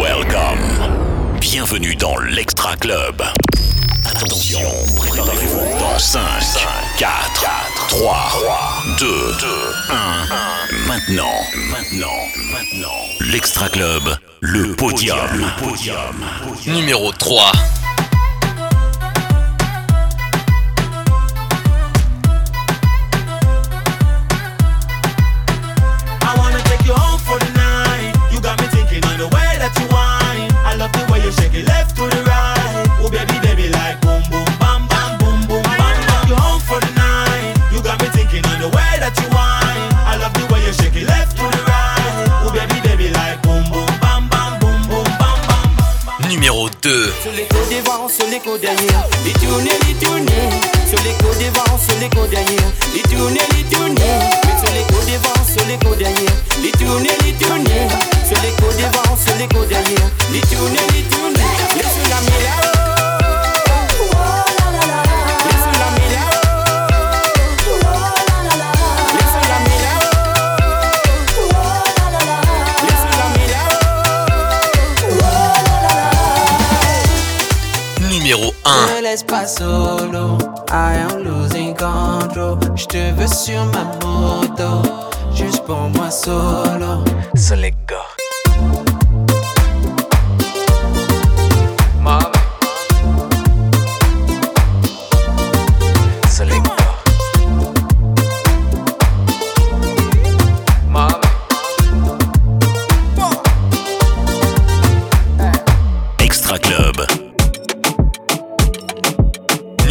Welcome. Bienvenue dans l'Extra Club. Attention, préparez-vous dans 5, 4, 3, 2, 1. Maintenant, maintenant, maintenant. L'Extra Club, le podium. Le podium. Numéro 3. Sur l'écho derrière, les tourner, les tourner. Sur l'écho devant, sur l'écho derrière, les les. Pas solo, I am losing control. Je te veux sur ma moto, juste pour moi solo.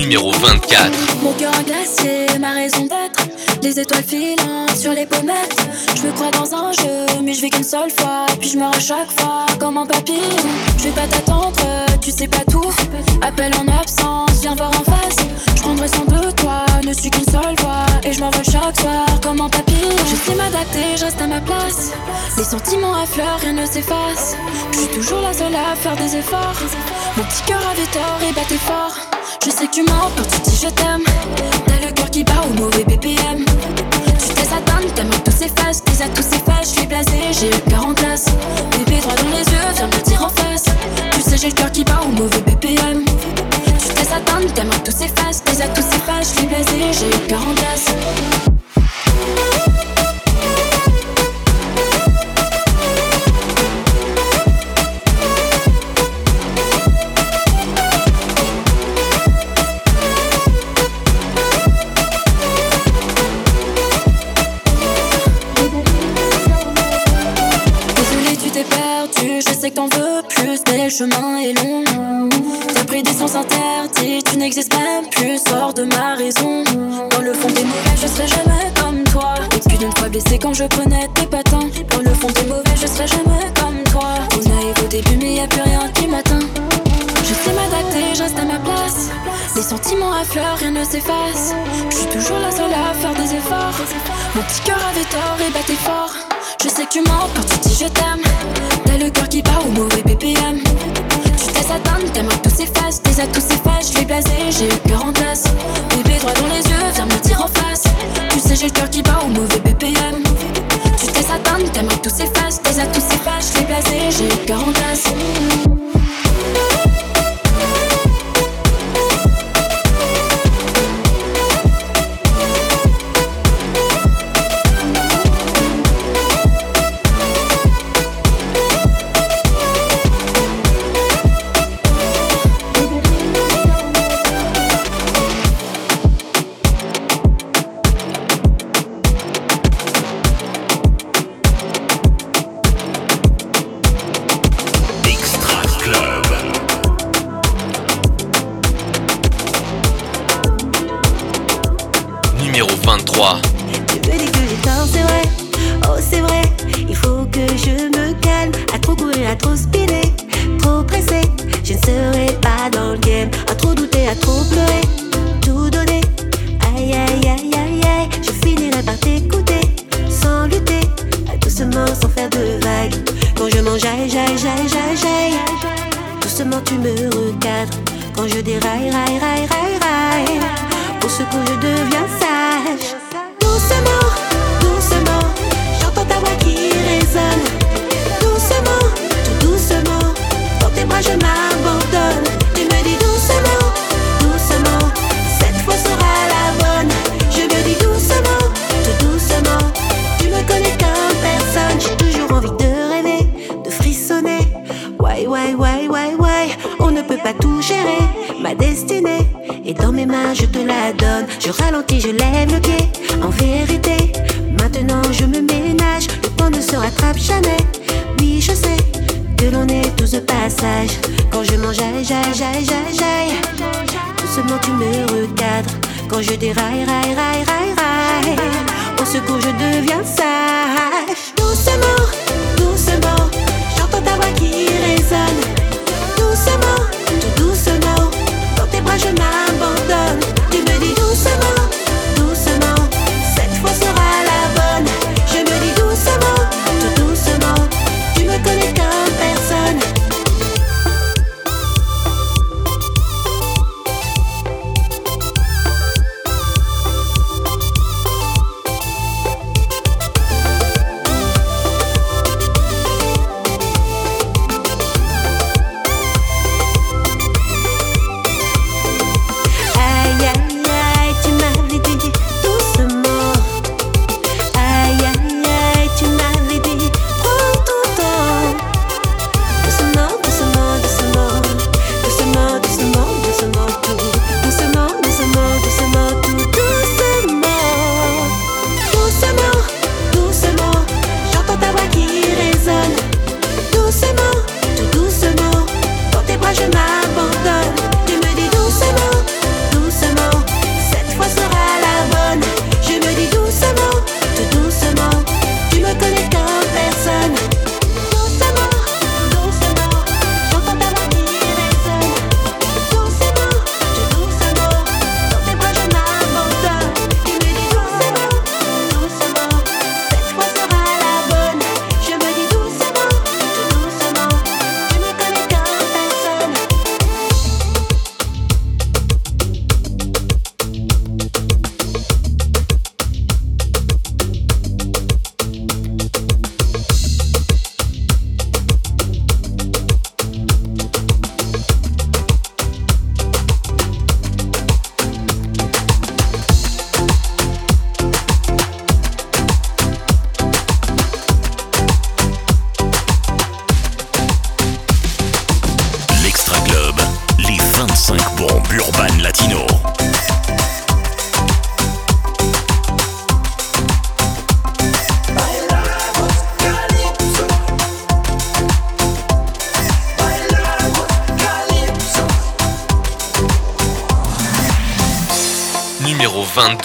Numéro 24. Mon cœur en glacier, ma raison d'être. Les étoiles filant sur les pommettes. Je me crois dans un jeu, mais je vais qu'une seule fois. Puis je meurs à chaque fois, comme un papillon. Je vais pas t'attendre, tu sais pas tout. Appel en absence, viens voir en face. Je prendrai soin de toi, ne suis qu'une seule voix. Et je m'envole chaque soir, comme un papillon. Je sais m'adapter, je reste à ma place. Les sentiments affleurent, rien ne s'efface. Je suis toujours la seule à faire des efforts. Mon petit cœur avait tort et battait fort. Je sais que tu mens quand tu dis je t'aime. T'as le cœur qui bat au mauvais BPM. Tu t'es atteinte, t'aimes tous ces faces, tes à tous ces faces. Je suis blasé, j'ai le cœur en glace. Bébé droit dans les yeux, viens me dire en face. Tu sais, j'ai le cœur qui bat au mauvais BPM. Tu t'es atteinte, t'aimes tous ces faces, tes à tous. Je suis blasé, j'ai le cœur en glace. Le chemin est long. T'as pris des sens interdits, tu n'existes même plus, sors de ma raison. Dans le fond des mauvais, je serai jamais comme toi. Puis d'une fois blessé quand je prenais tes patins. Dans le fond des mauvais, rien ne s'efface. Je suis toujours la seule à faire des efforts. Mon petit cœur avait tort et battait fort. Je sais que tu mens quand tu dis je t'aime. T'as le cœur qui bat au mauvais BPM. Tu t'es atteinte, t'aimes tous ces faces, tes ces faces. Je l'ai blasé, j'ai le cœur en glace. Bébé droit dans les yeux, viens me dire en face. Tu sais, j'ai le cœur qui bat au mauvais BPM. Tu t'es atteinte, t'aimes tous ces faces, tes ces faces. Je l'ai blasé, j'ai le cœur en glace. Raille, raille, raille, raille, raille. Au secours, je deviens sage. Doucement.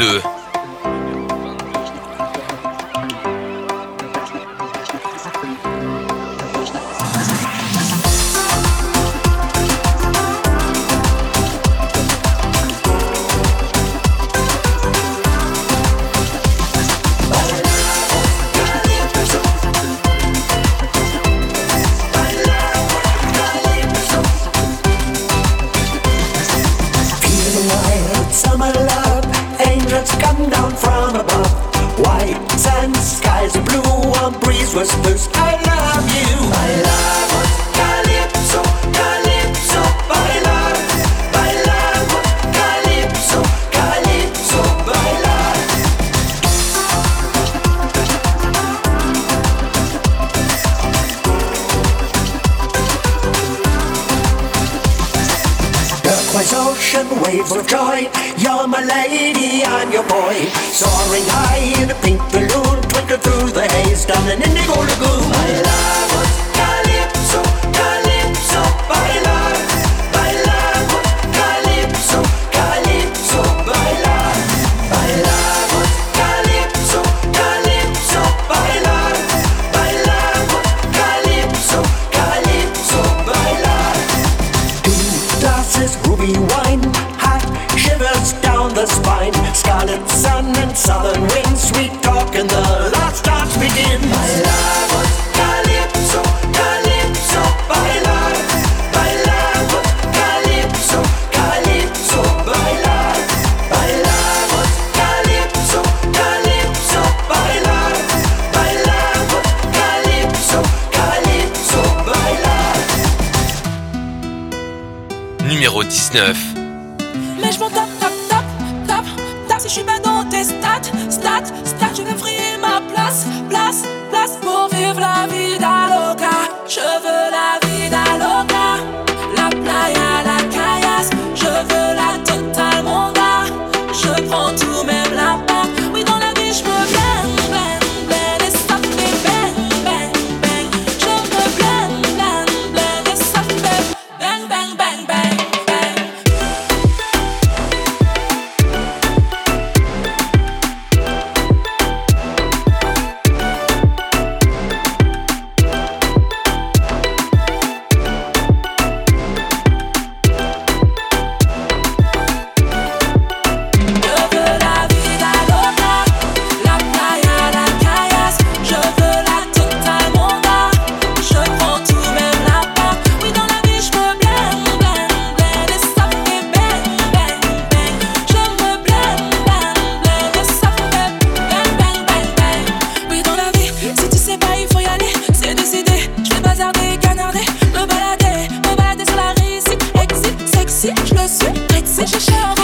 öldü. Je me suis brisée, j'ai cherché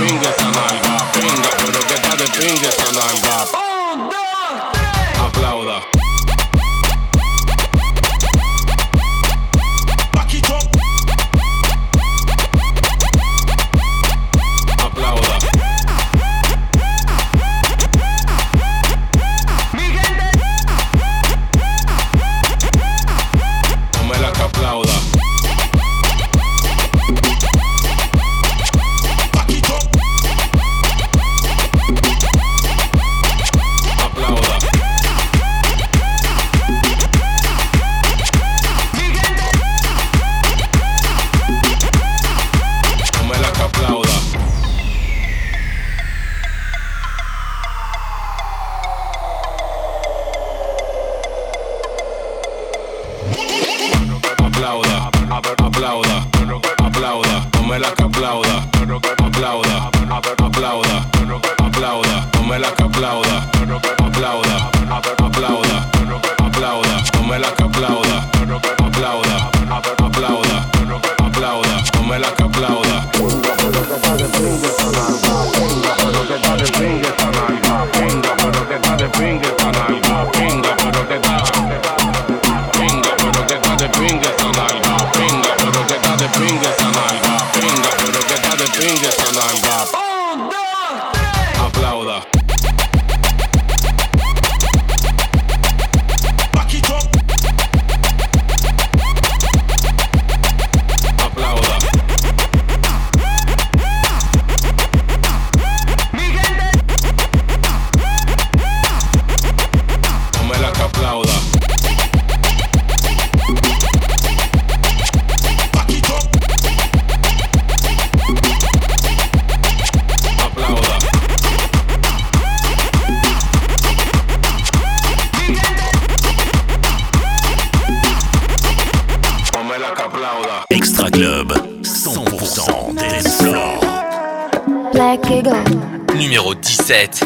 fingers. Numéro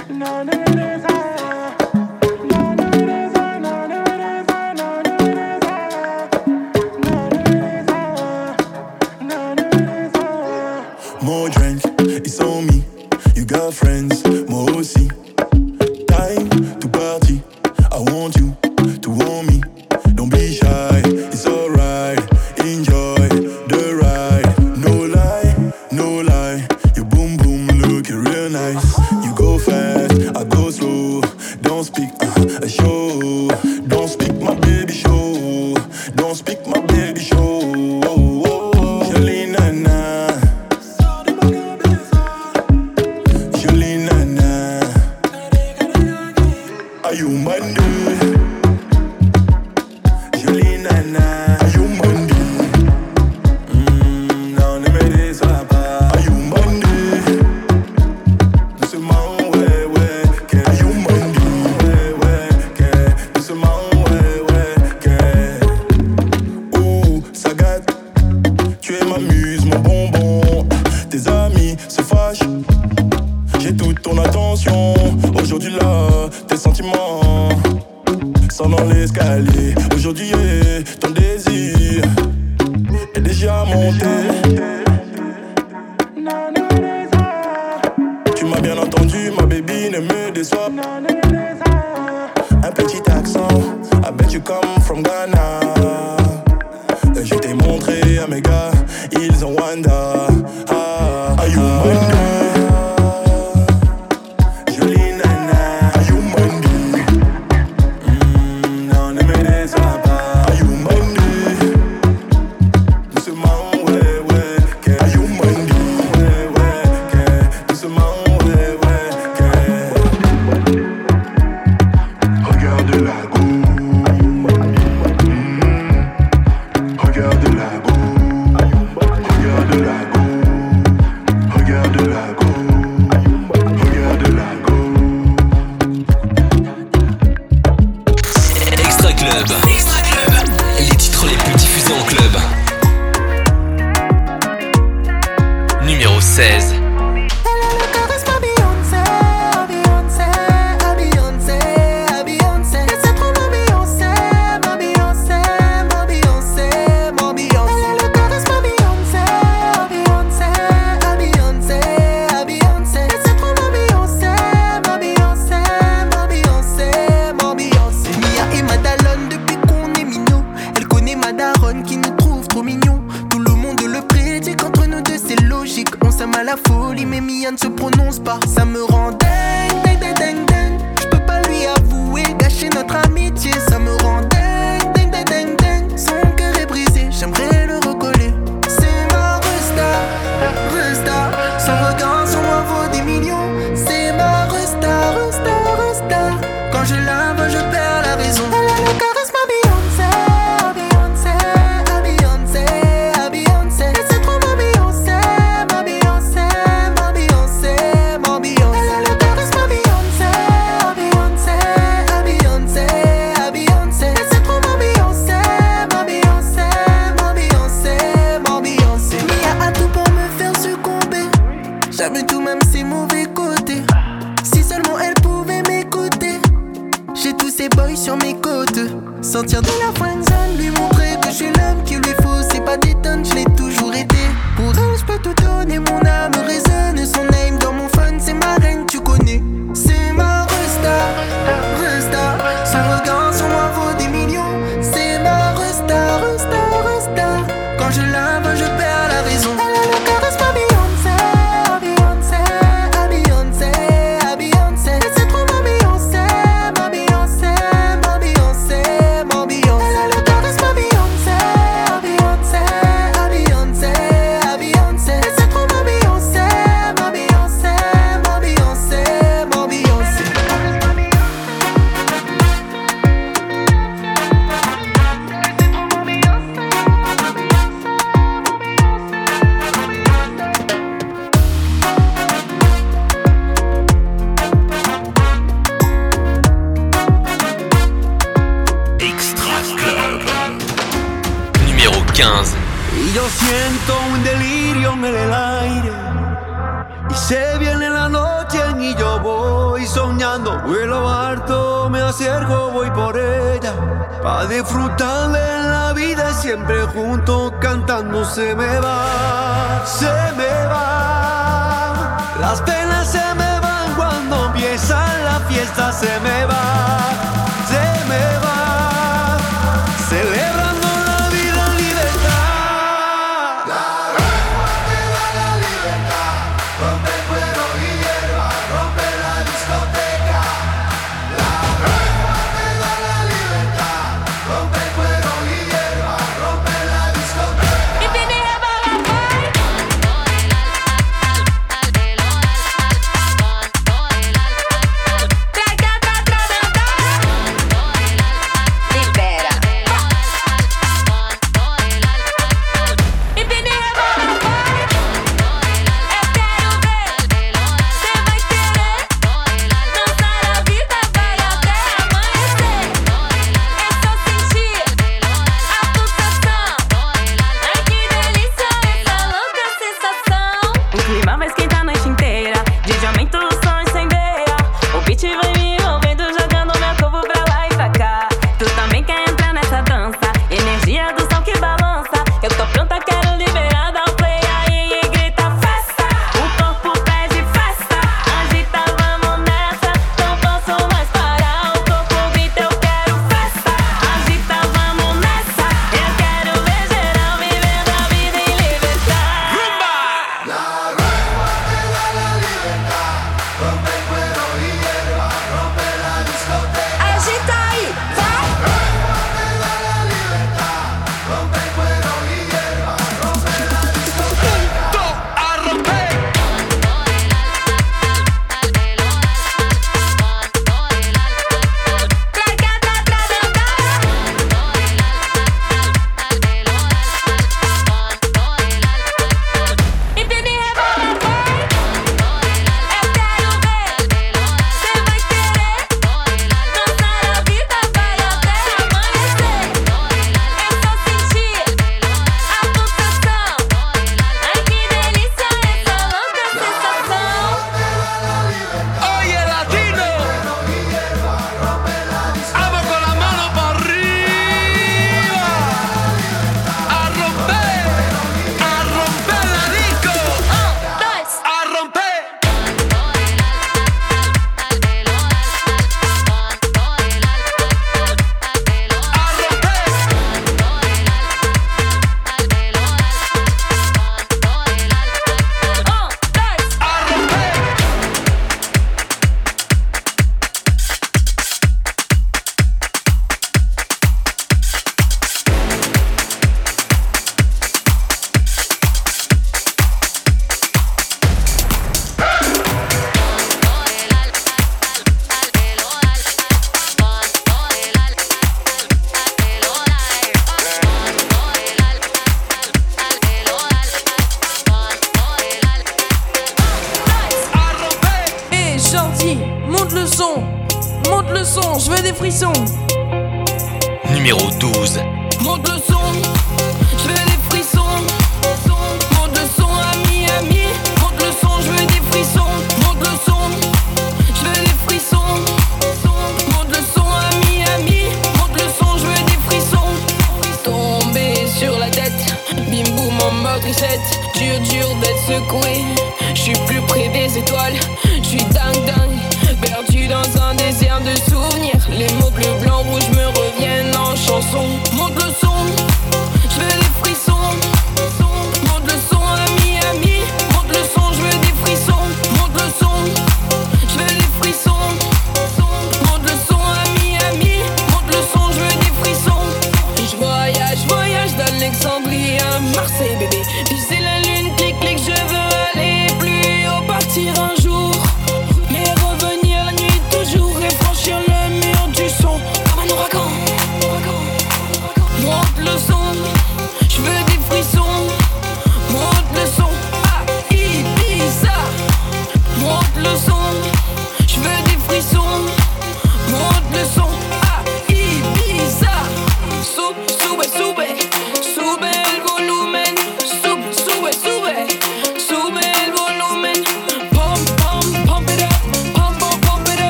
se me van cuando empieza la fiesta, se me va.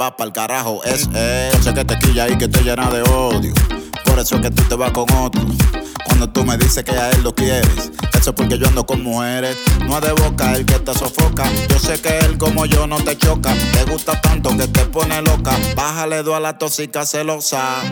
Va para el carajo es él. Sé que te quilla y que te llena de odio. Por eso es que tú te vas con otro. Cuando tú me dices que a él lo quieres, eso es porque yo ando con mujeres. No es de boca el que te sofoca. Yo sé que él como yo no te choca. Te gusta tanto que te pone loca. Bájale dos a la tóxica celosa.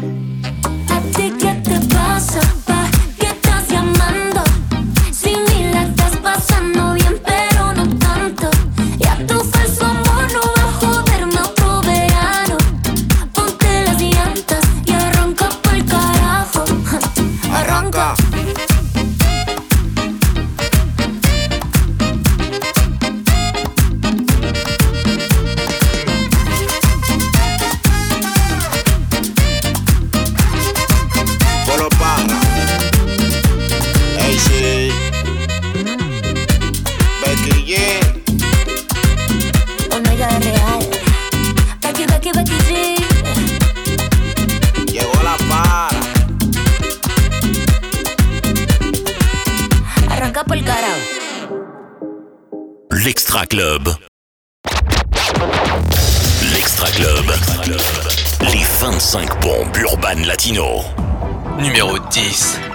L'Extra Club. Les 25 bombes urbaines latino. Numéro 10.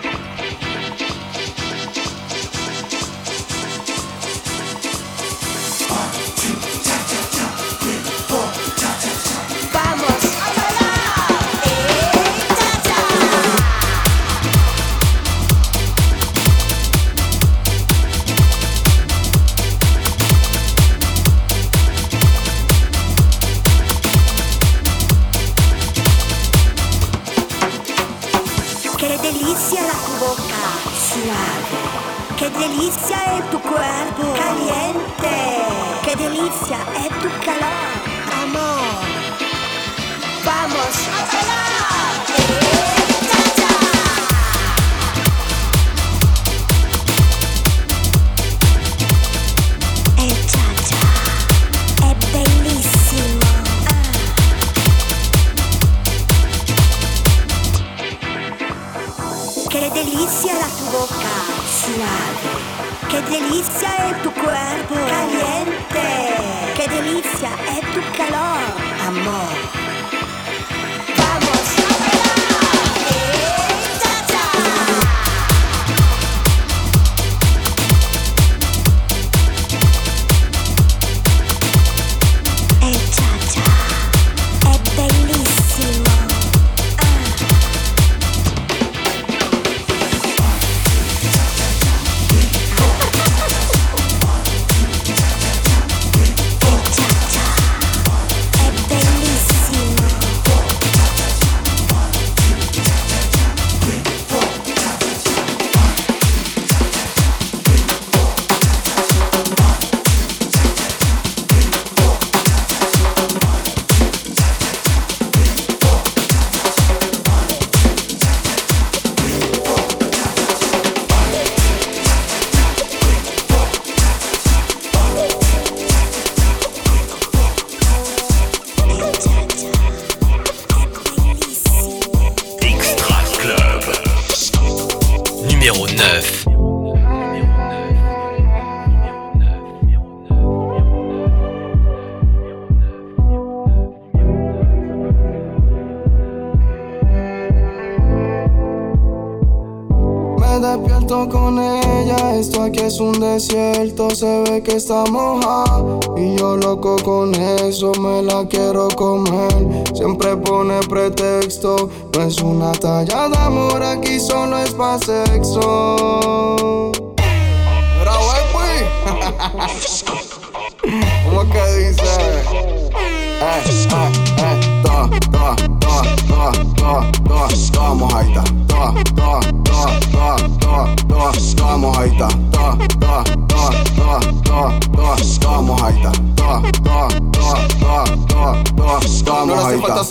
Que está mojada Y yo loco con eso, me la quiero comer. Siempre pone pretexto, no es una talla de amor, aquí solo es pa' sexo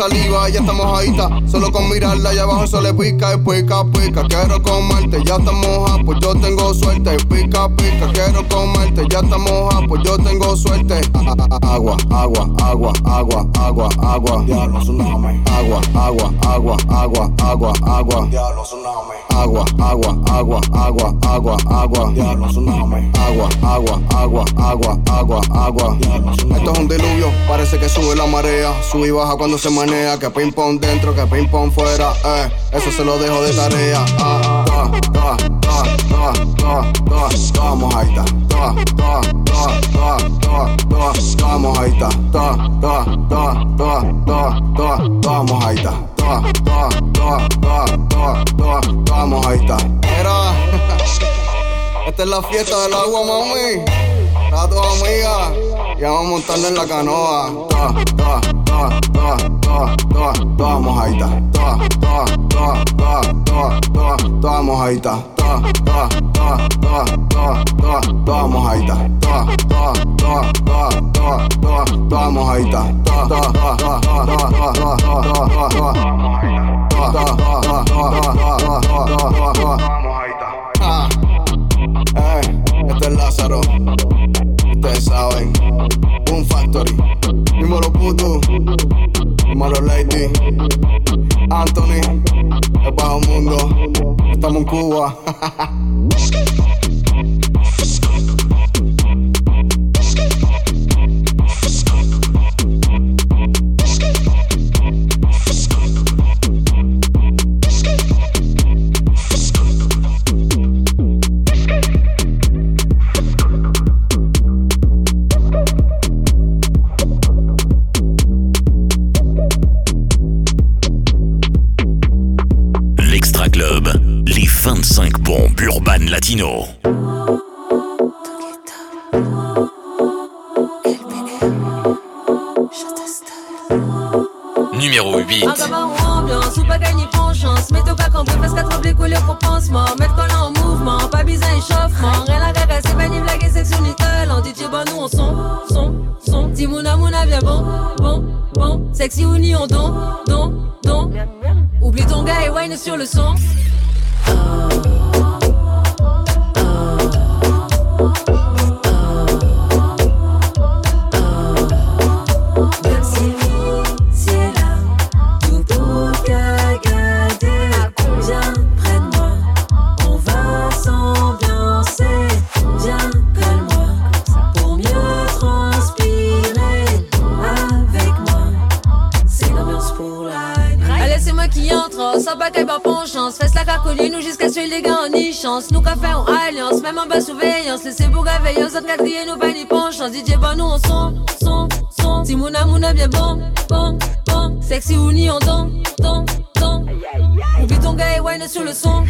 saliva, ya está mojadita. Solo con mirarla allá abajo se le pica y pica, pica. Quiero comerte, ya está moja, pues yo tengo suerte. Pica, pica, quiero comerte, ya está moja, pues yo tengo suerte. Agua, agua, agua, agua, agua, agua. Diablo. Agua, agua, agua, agua, agua, agua. Diablo. Agua, agua, agua, agua, agua, agua. Diablo, tsunami. Agua, agua, agua, agua, agua, agua. Esto es un diluvio, parece que sube la marea. Sube y baja cuando se manea. Que ping pong dentro, que ping pong fuera. Eh, eso se lo dejo de tarea. Ah, toa, toa, toa, toa, toa, toa, toa mojaita. Toa, toa, toa, toa, toa, toa, toa mojaita. Toa, toa, toa, toa, toa, toa, toa mojaita. Toa, toa, toa, toa, toa, toa, toa mojaita. Era. Esta es la fiesta del agua, mami. Está tu amiga. Ya vamos montando en la canoa. Ta, ta, ta, ta, ta, ta, ta, mojadita. Ta, ta, ta, ta, ta, ta, ta, mojadita. Ta, ta, ta, ta, ta, ta, ta, mojadita. Ta, ta, ta, ta, ta, ta, ta, mojadita. Ta, ta, ta, ta, ta, ta, ta, ta, ta, ta, Ta, ta, ta, ta, ta, ta, ta, ta, ta, ta. Ah. Eh, este es Lázaro. Ustedes saben. Boom Factory. Dímelo puto. Dímelo Lady. Anthony. El bajo mundo. Estamos en Cuba. 25 bombes urbaines latino. Numéro 8. En gamin ou ambiance, ou pas gagner pour chance. Mets ton cac en parce qu'à trembler couleur pour pansement. Mettre collant en mouvement, pas besoin échauffement. Rien à c'est pas ni blague et section ni En DJ, bon, nous on son, son, son. Timouna, mouna, viens bon, bon, bon. Sexy ou ni on don, don, don. Oublie ton gars et wine sur le son. oh. Nous café en alliance, même en bas surveillance. Laissez Bouga veiller aux autres nous pas ni penchance. DJ, bon, nous on son, son, son. Si mouna mouna bien bon, bon, bon. Sexy ou ni on. Oublie ton gars et wine sur le son. Même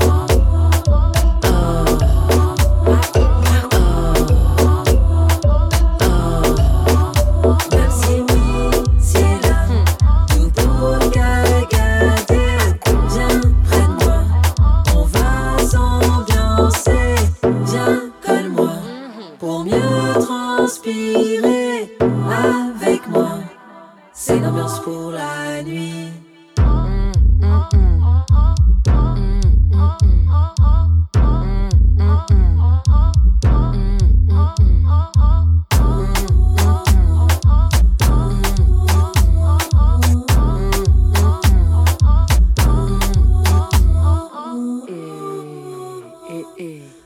Hey.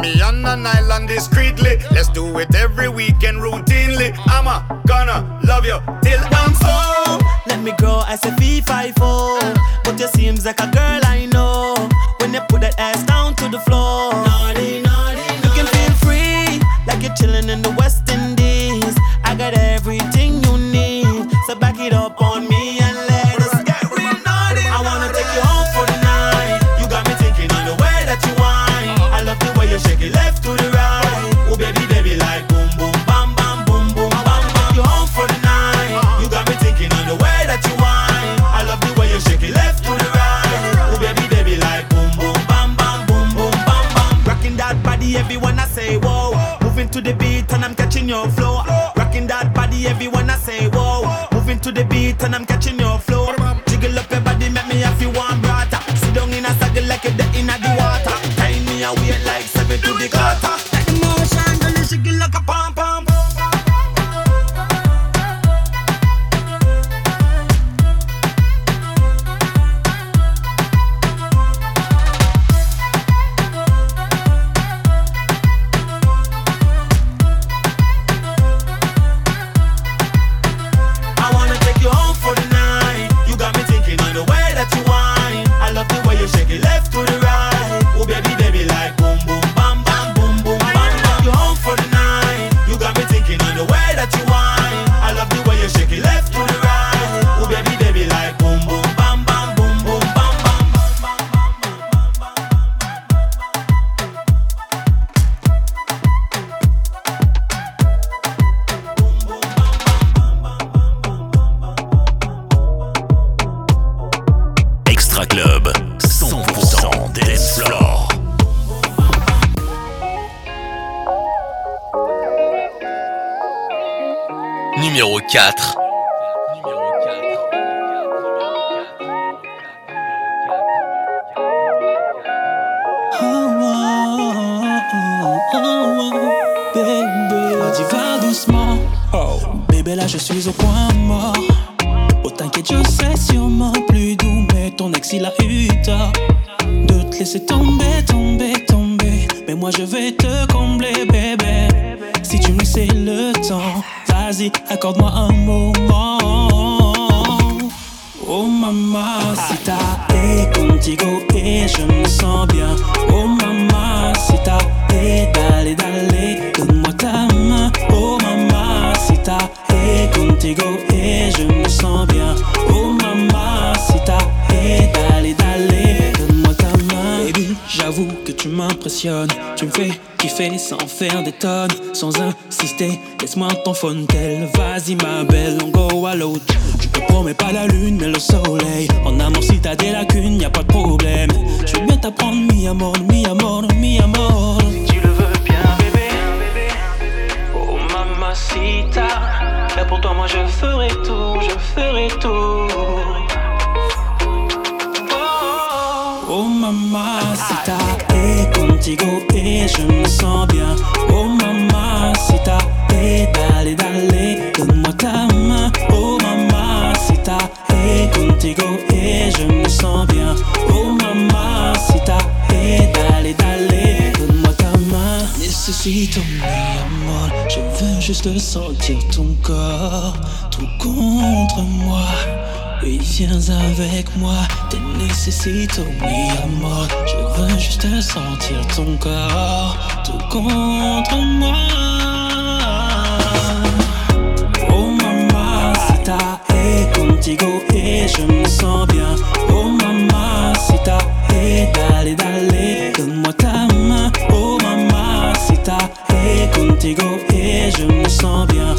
Me on an island discreetly. Let's do it every weekend routinely. I'ma gonna love you 4. M'a dit va doucement. Bébé, là je suis au point mort. Oh, t'inquiète, je sais sûrement plus doux. Mais ton ex, il a eu tort de te laisser tomber, tomber, tomber. Mais moi, je vais Laisse-moi ton. Vas-y, ma belle, on go à l'autre. Je te promets pas la lune, mais le soleil. En amour, si t'as des lacunes, y a pas de problème. Je vais bien t'apprendre mi amor, mi amor, mi amor. Si tu le veux bien, bébé. Oh, mamacita. Là pour toi, moi je ferai tout, je ferai tout. Oh mamacita, et contigo et je me sens bien. Oh et dale, dale, donne-moi ta main. Oh mamacita, et contigo et je me sens bien. Oh mamacita, et dale, dale, donne-moi ta main. Necesito mi amor, je veux juste sentir ton corps, tout contre moi. Oui, viens avec moi, te necesito mi amor. Je veux juste sentir ton corps, tout contre moi. Je me sens bien. Oh mamacita, et dale, dale, donne-moi ta main. Oh mamacita, et contigo et je me sens bien.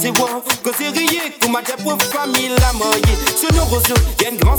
zéro. Cause c'est rien, comme ma famille la moyenne. Sur nos réseaux, y'a une grande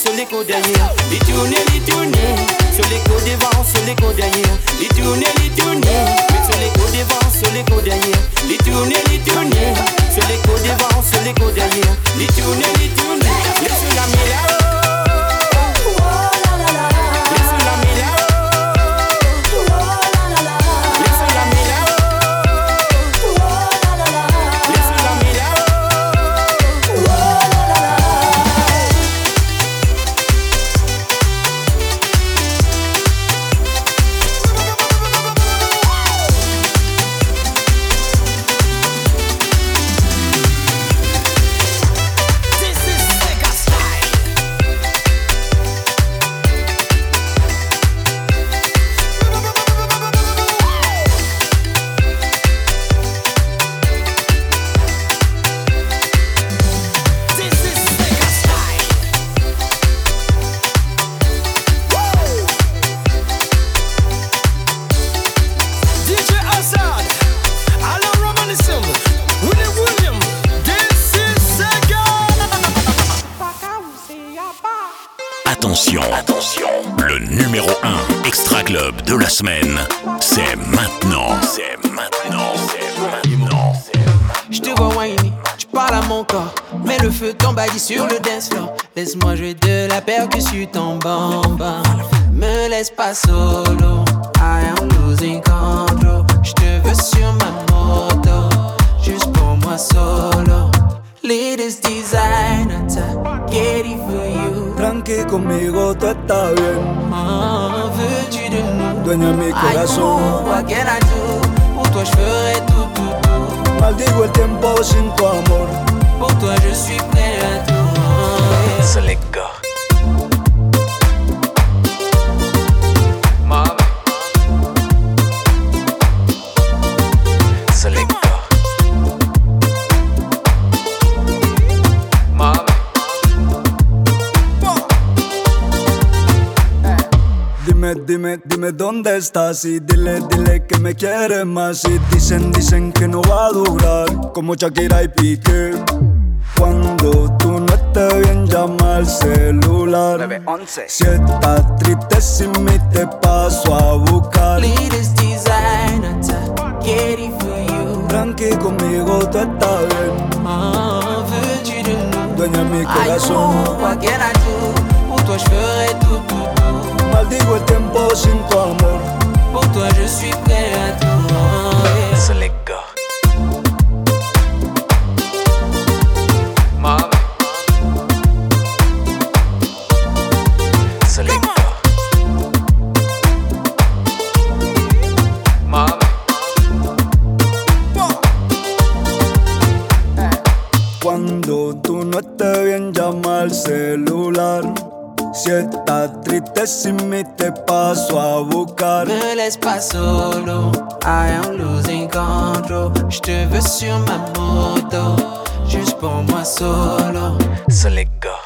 sur les derrière. Les tourner, les. Sur les devant, sur les derrière. Les tourner, les tourner. Sur les devant, sur les derrière. Les tourner, les tourner. Sur les devant, sur les derrière. Les les. Les. Maldigo el tiempo sin tu amor. Pour toi, je suis prêt à tout. C'est Dime, dime, dónde estás y dile, dile que me quieres más y dicen, dicen que no va a durar como Shakira y Piqué. Cuando tú no estés bien llama al celular. Si estás triste sin mí te paso a buscar. Latest designer, get it for you. Tranqui conmigo tú estás bien. Nous? Dueña de mi I corazón. know, what can I do? Pour toi, je ferai tout, tout, tout. Maldigo el tiempo sin tu amor. Pour toi, je suis prêt à tout. Si estás triste sin mí te paso a buscar. Me laisse pas solo, I am losing control. Je te veux sur ma moto, juste pour moi solo. Les gars.